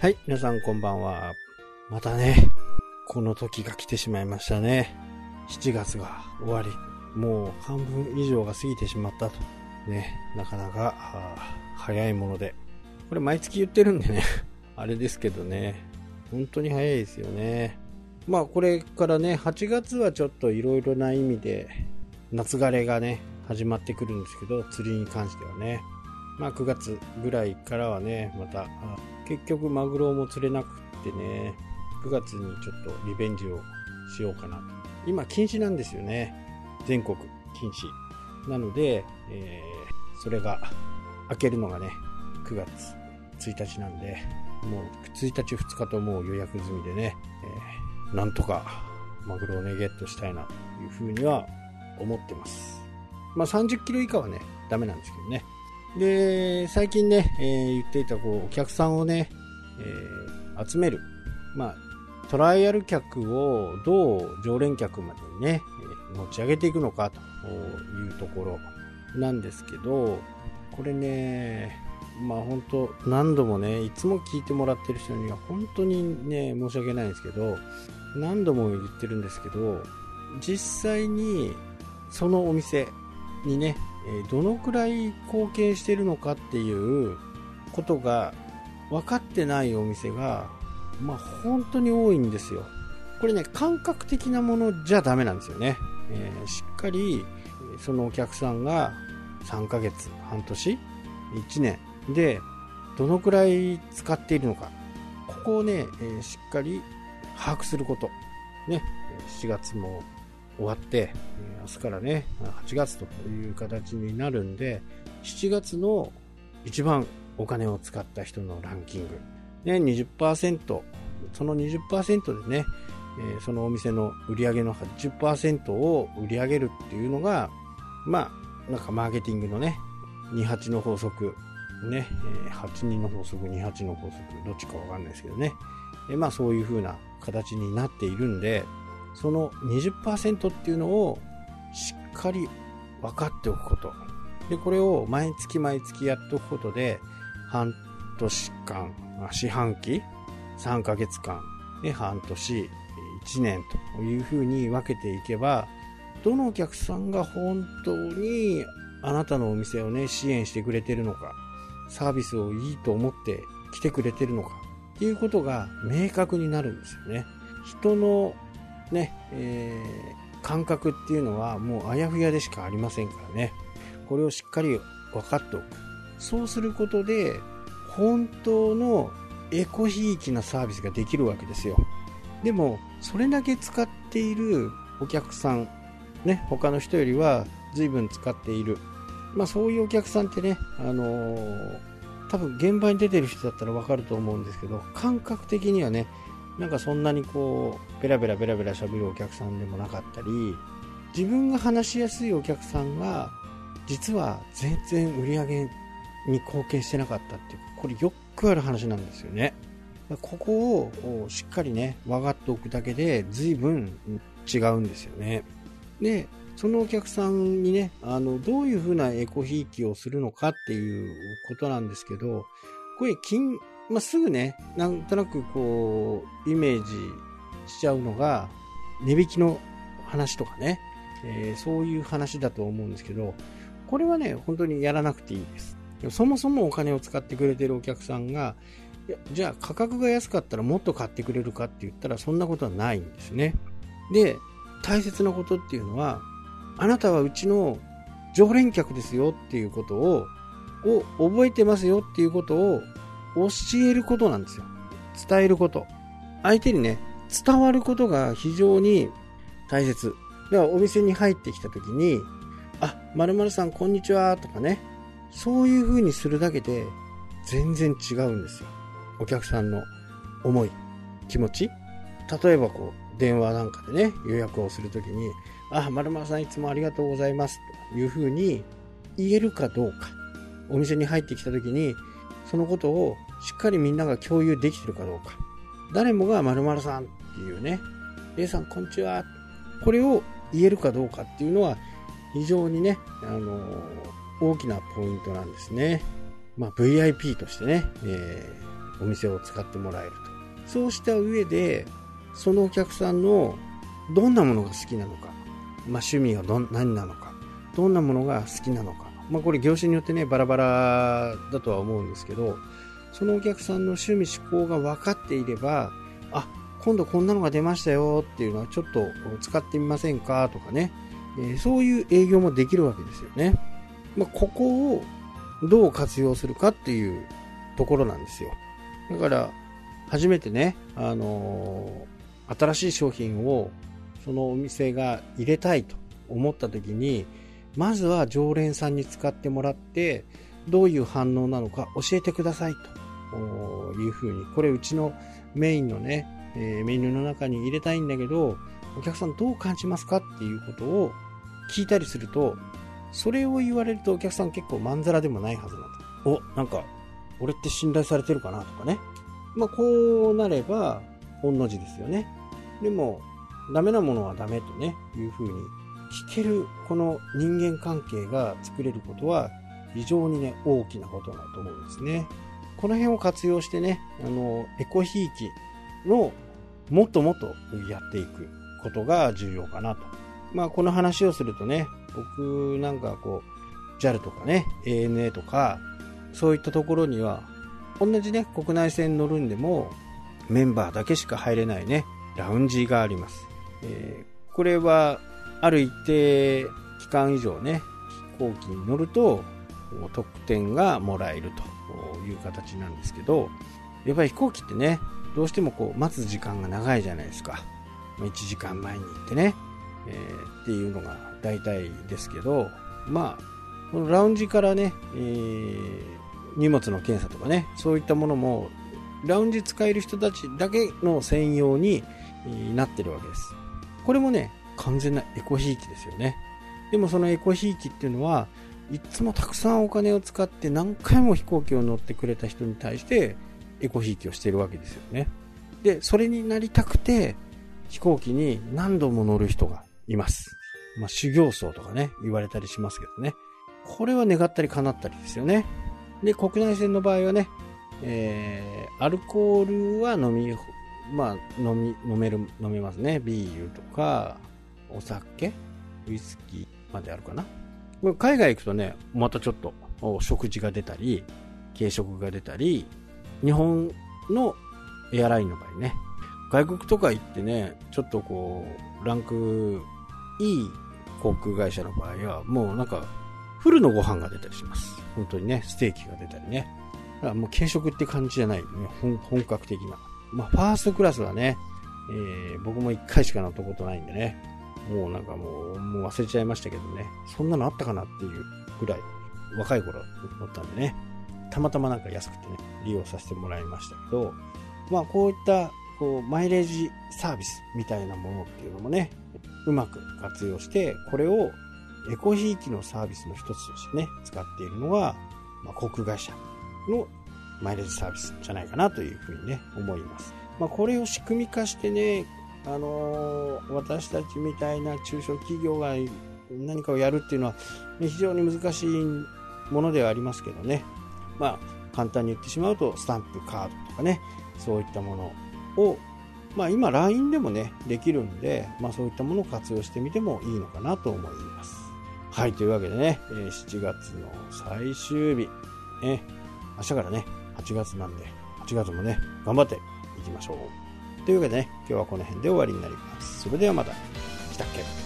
はい、皆さんこんばんは。またね、この時が来てしまいましたね。7月が終わり、もう半分以上が過ぎてしまったと。ね、なかなか早いもので。これ毎月言ってるんでね、あれですけどね、本当に早いですよね。まあこれからね、8月はちょっといろいろな意味で夏枯れがね、始まってくるんですけど、釣りに関してはね。まあ9月ぐらいからはね、また結局マグロも釣れなくってね、9月にちょっとリベンジをしようかなと。今禁止なんですよね。全国禁止。なので、えー、それが開けるのがね、9月1日なんで、もう1日2日ともう予約済みでね、えー、なんとかマグロをね、ゲットしたいなというふうには思ってます。まあ30キロ以下はね、ダメなんですけどね。で、最近ね、えー、言っていたこうお客さんをね、えー、集める。まあ、トライアル客をどう常連客までにね、持ち上げていくのかというところなんですけど、これね、まあ本当何度もね、いつも聞いてもらってる人には本当にね、申し訳ないんですけど、何度も言ってるんですけど、実際にそのお店にね、えどのくらい貢献してるのかっていうことが分かってないお店が、まあ、本当に多いんですよ。これね、感覚的なものじゃダメなんですよね。えー、しっかり、そのお客さんが3ヶ月、半年、1年で、どのくらい使っているのか。ここをね、えー、しっかり把握すること。ね、7月も終わって、明日からね、8月という形になるんで、7月の一番お金を使った人のランキング。ね、20%、その20%でね、えそのお店の売り上げの80%を売り上げるっていうのが、まあ、なんかマーケティングのね、28の法則、ね、8人の法則、28の法則、どっちかわかんないですけどね。まあそういう風な形になっているんで、その20%っていうのをしっかり分かっておくこと。で、これを毎月毎月やっておくことで、半年間、四半期、3ヶ月間、で半年、1年というふうに分けていけば、どのお客さんが本当にあなたのお店をね、支援してくれてるのか、サービスをいいと思って来てくれてるのか、っていうことが明確になるんですよね。人のね、えー、感覚っていうのはもうあやふやでしかありませんからね。これをしっかり分かっておく。そうすることで、本当のエコひいきなサービスができるわけですよ。でも、それだけ使っているお客さん、ね、他の人よりは随分使っている。まあそういうお客さんってね、あのー、多分現場に出てる人だったらわかると思うんですけど、感覚的にはね、なんかそんなにこうベラベラベラベラ喋るお客さんでもなかったり自分が話しやすいお客さんが実は全然売り上げに貢献してなかったっていうこれよくある話なんですよね。ここをしっかりね分かっておくだけで随分違うんですよね。でそのお客さんにねあのどういうふうなエコひいきをするのかっていうことなんですけどこれ金まあ、すぐね、なんとなくこう、イメージしちゃうのが、値引きの話とかね、えー、そういう話だと思うんですけど、これはね、本当にやらなくていいです。そもそもお金を使ってくれてるお客さんが、いやじゃあ価格が安かったらもっと買ってくれるかって言ったらそんなことはないんですね。で、大切なことっていうのは、あなたはうちの常連客ですよっていうことを、を覚えてますよっていうことを教えることなんですよ。伝えること。相手にね、伝わることが非常に大切。では、お店に入ってきた時に、あ、〇〇さんこんにちはとかね、そういう風にするだけで全然違うんですよ。お客さんの思い、気持ち。例えばこう、電話なんかでね、予約をするときに、あ、〇〇さんいつもありがとうございますという風に言えるかどうか。お店に入ってきたときに、そのことをしっかりみんなが共有できてるかどうか。誰もが〇〇さんっていうね、A さんこんにちは。これを言えるかどうかっていうのは非常にね、あの大きなポイントなんですね。まあ、VIP としてね、えー、お店を使ってもらえると。そうした上で、そのお客さんのどんなものが好きなのか、まあ、趣味がど何なのか、どんなものが好きなのか、まあ、これ業種によってね、バラバラだとは思うんですけど、そのお客さんの趣味思考が分かっていれば、あ、今度こんなのが出ましたよっていうのはちょっと使ってみませんかとかね、えー、そういう営業もできるわけですよね。まあ、ここをどう活用するかっていうところなんですよ。だから、初めてね、あのー、新しい商品をそのお店が入れたいと思った時に、まずは常連さんに使ってもらって、どういう反応なのか教えてくださいというふうに、これうちのメインのね、え、メニューの中に入れたいんだけど、お客さんどう感じますかっていうことを聞いたりすると、それを言われるとお客さん結構まんざらでもないはずなんだ。お、なんか、俺って信頼されてるかなとかね。まあ、こうなれば、御の字ですよね。でも、ダメなものはダメとね、いうふうに聞ける、この人間関係が作れることは、非常にね、大きなことだと思うんですね。この辺を活用してね、あの、エコひいきのもっともっとやっていくことが重要かなと。まあ、この話をするとね、僕なんかこう、JAL とかね、ANA とか、そういったところには、同じね、国内線乗るんでも、メンバーだけしか入れないね、ラウンジがあります。えー、これは、ある一定期間以上ね、飛行機に乗ると、特典がもらえるという形なんですけど、やっぱり飛行機ってね、どうしてもこう待つ時間が長いじゃないですか。1時間前に行ってね、えー、っていうのが大体ですけど、まあ、このラウンジからね、えー、荷物の検査とかね、そういったものも、ラウンジ使える人たちだけの専用になってるわけです。これもね、完全なエコひいきですよね。でもそのエコひいきっていうのは、いつもたくさんお金を使って何回も飛行機を乗ってくれた人に対してエコひいきをしてるわけですよね。で、それになりたくて飛行機に何度も乗る人がいます。まあ、修行僧とかね、言われたりしますけどね。これは願ったり叶ったりですよね。で、国内線の場合はね、えー、アルコールは飲み、まあ、飲み、飲める、飲めますね。ビールとか、お酒？ウイスキーまであるかな？海外行くとね、またちょっと食事が出たり、軽食が出たり、日本のエアラインの場合ね、外国とか行ってね、ちょっとこう、ランクいい航空会社の場合は、もうなんか、フルのご飯が出たりします。本当にね、ステーキが出たりね。だからもう軽食って感じじゃない、ね、本格的な。まあ、ファーストクラスはね、えー、僕も1回しか乗ったことないんでね、もうなんかもう、もう忘れちゃいましたけどね、そんなのあったかなっていうぐらい、若い頃乗ったんでね、たまたまなんか安くてね、利用させてもらいましたけど、まあこういった、こう、マイレージサービスみたいなものっていうのもね、うまく活用して、これをエコひいきのサービスの一つとしてね、使っているのが、まあ、航空会社のマイレージサービスじゃないかなというふうにね、思います。まあ、これを仕組み化してね、あの、私たちみたいな中小企業が何かをやるっていうのは、非常に難しいものではありますけどね。まあ、簡単に言ってしまうと、スタンプカードとかね、そういったものを、まあ今 LINE でもね、できるんで、まあそういったものを活用してみてもいいのかなと思います。はい、というわけでね、7月の最終日、ね、明日からね、8月なんで、8月もね、頑張っていきましょう。というわけでね、今日はこの辺で終わりになります。それではまた。したっけ